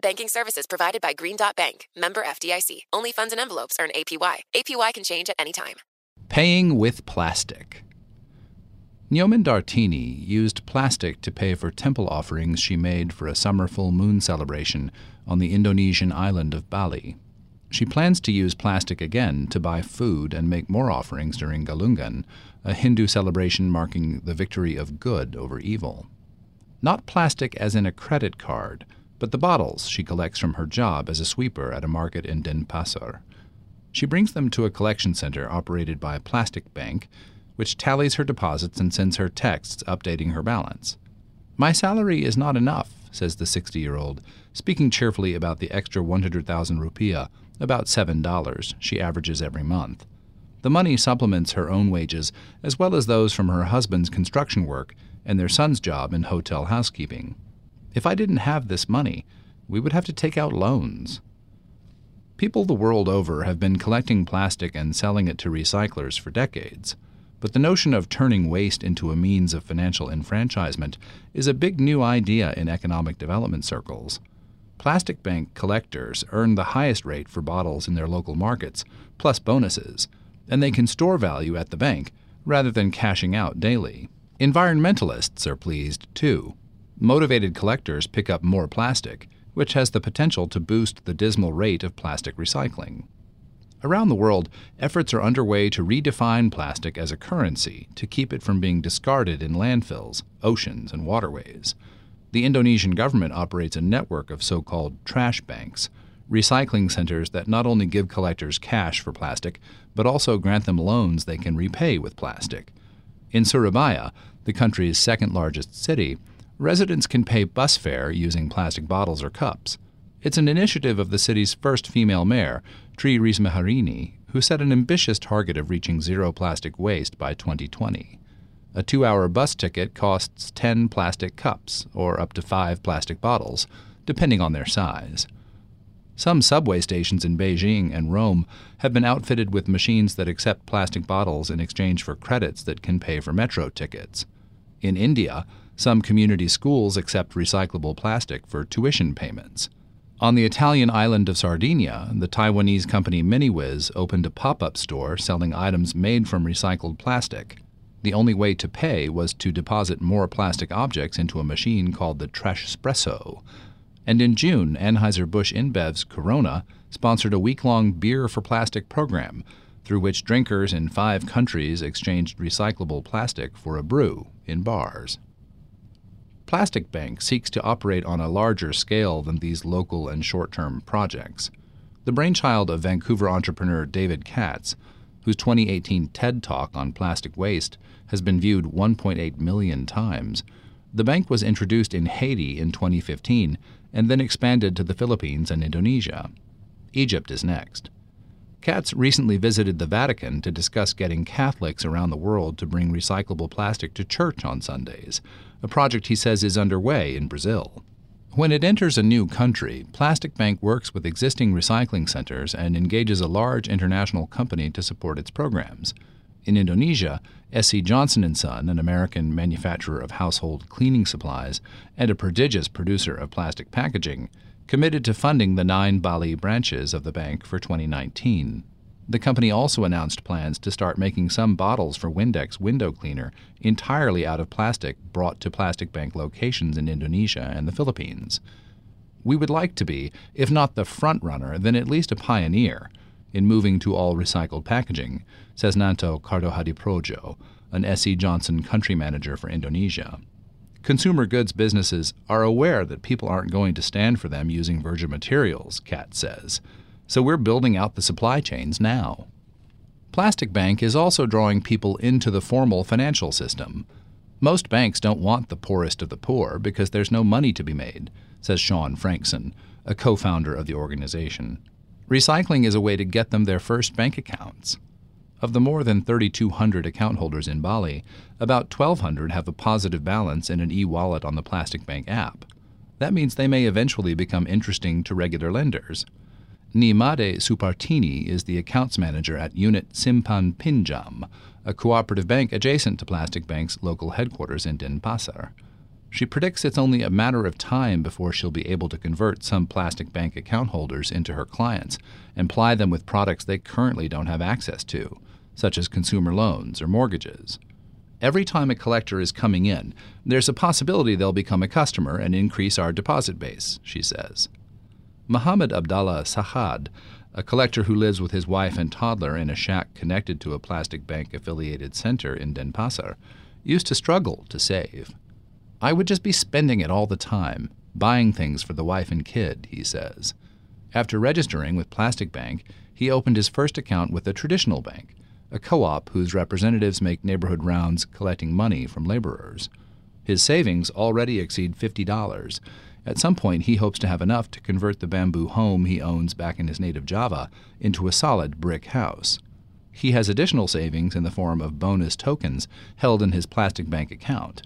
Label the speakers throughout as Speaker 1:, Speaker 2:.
Speaker 1: Banking services provided by Green Dot Bank, member FDIC. Only funds and envelopes earn APY. APY can change at any time.
Speaker 2: Paying with plastic. Nyoman Dartini used plastic to pay for temple offerings she made for a summer full moon celebration on the Indonesian island of Bali. She plans to use plastic again to buy food and make more offerings during Galungan, a Hindu celebration marking the victory of good over evil. Not plastic as in a credit card, but the bottles she collects from her job as a sweeper at a market in Denpasar. She brings them to a collection center operated by Plastic Bank which tallies her deposits and sends her texts updating her balance. My salary is not enough, says the 60 year old, speaking cheerfully about the extra 100,000 rupiah, about $7, she averages every month. The money supplements her own wages, as well as those from her husband's construction work and their son's job in hotel housekeeping. If I didn't have this money, we would have to take out loans. People the world over have been collecting plastic and selling it to recyclers for decades. But the notion of turning waste into a means of financial enfranchisement is a big new idea in economic development circles. Plastic bank collectors earn the highest rate for bottles in their local markets, plus bonuses, and they can store value at the bank rather than cashing out daily. Environmentalists are pleased too. Motivated collectors pick up more plastic, which has the potential to boost the dismal rate of plastic recycling. Around the world, efforts are underway to redefine plastic as a currency to keep it from being discarded in landfills, oceans, and waterways. The Indonesian government operates a network of so called trash banks, recycling centers that not only give collectors cash for plastic, but also grant them loans they can repay with plastic. In Surabaya, the country's second largest city, residents can pay bus fare using plastic bottles or cups. It's an initiative of the city's first female mayor, Tri Risma Harini, who set an ambitious target of reaching zero plastic waste by 2020. A two hour bus ticket costs 10 plastic cups, or up to five plastic bottles, depending on their size. Some subway stations in Beijing and Rome have been outfitted with machines that accept plastic bottles in exchange for credits that can pay for metro tickets. In India, some community schools accept recyclable plastic for tuition payments. On the Italian island of Sardinia, the Taiwanese company MiniWiz opened a pop up store selling items made from recycled plastic. The only way to pay was to deposit more plastic objects into a machine called the Trashpresso. And in June, Anheuser-Busch InBev's Corona sponsored a week-long beer for plastic program through which drinkers in 5 countries exchanged recyclable plastic for a brew in bars. Plastic Bank seeks to operate on a larger scale than these local and short term projects. The brainchild of Vancouver entrepreneur David Katz, whose 2018 TED Talk on plastic waste has been viewed 1.8 million times, the bank was introduced in Haiti in 2015 and then expanded to the Philippines and Indonesia. Egypt is next. Katz recently visited the Vatican to discuss getting Catholics around the world to bring recyclable plastic to church on Sundays, a project he says is underway in Brazil. When it enters a new country, Plastic Bank works with existing recycling centers and engages a large international company to support its programs. In Indonesia, SC Johnson & Son, an American manufacturer of household cleaning supplies and a prodigious producer of plastic packaging, committed to funding the nine Bali branches of the bank for 2019. The company also announced plans to start making some bottles for Windex window cleaner entirely out of plastic brought to plastic bank locations in Indonesia and the Philippines. We would like to be, if not the front runner, then at least a pioneer. in moving to all recycled packaging, says Nanto Kardohadiprojo, an SC Johnson country manager for Indonesia. Consumer goods businesses are aware that people aren't going to stand for them using virgin materials, Katz says. So we're building out the supply chains now. Plastic Bank is also drawing people into the formal financial system. Most banks don't want the poorest of the poor because there's no money to be made, says Shaun Frankson, a co founder of the organization. Recycling is a way to get them their first bank accounts. Of the more than 3,200 account holders in Bali, about 1,200 have a positive balance in an e wallet on the Plastic Bank app. That means they may eventually become interesting to regular lenders. Nimade Supartini is the accounts manager at Unit Simpan Pinjam, a cooperative bank adjacent to Plastic Bank's local headquarters in Denpasar. She predicts it's only a matter of time before she'll be able to convert some Plastic Bank account holders into her clients and ply them with products they currently don't have access to, such as consumer loans or mortgages. Every time a collector is coming in, there's a possibility they'll become a customer and increase our deposit base, she says. Muhammad Abdallah Sahad, a collector who lives with his wife and toddler in a shack connected to a plastic bank affiliated center in Denpasar, used to struggle to save. I would just be spending it all the time, buying things for the wife and kid, he says. After registering with Plastic Bank, he opened his first account with a traditional bank, a co op whose representatives make neighborhood rounds collecting money from laborers. His savings already exceed $50, at some point, he hopes to have enough to convert the bamboo home he owns back in his native Java into a solid brick house. He has additional savings in the form of bonus tokens held in his plastic bank account.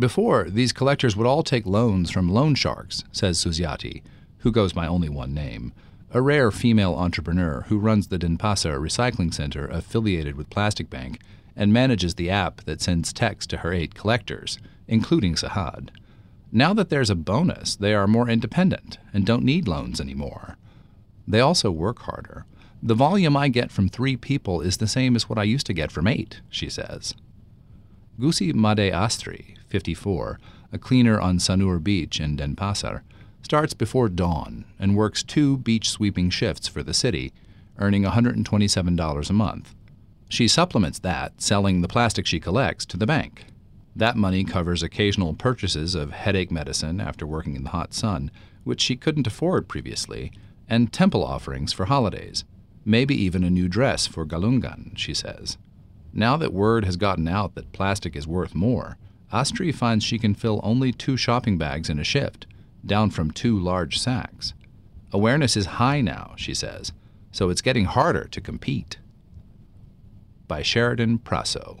Speaker 2: Before, these collectors would all take loans from loan sharks, says Suzyati, who goes by only one name, a rare female entrepreneur who runs the Denpasar Recycling Center affiliated with Plastic Bank and manages the app that sends text to her eight collectors, including Sahad. Now that there's a bonus, they are more independent and don't need loans anymore. They also work harder. The volume I get from three people is the same as what I used to get from eight, she says. Gusi Made Astri, 54, a cleaner on Sanur Beach in Denpasar, starts before dawn and works two beach sweeping shifts for the city, earning $127 a month. She supplements that, selling the plastic she collects to the bank. That money covers occasional purchases of headache medicine after working in the hot sun, which she couldn't afford previously, and temple offerings for holidays. Maybe even a new dress for Galungan, she says. Now that word has gotten out that plastic is worth more, Astri finds she can fill only two shopping bags in a shift, down from two large sacks. Awareness is high now, she says, so it's getting harder to compete. By Sheridan Prasso.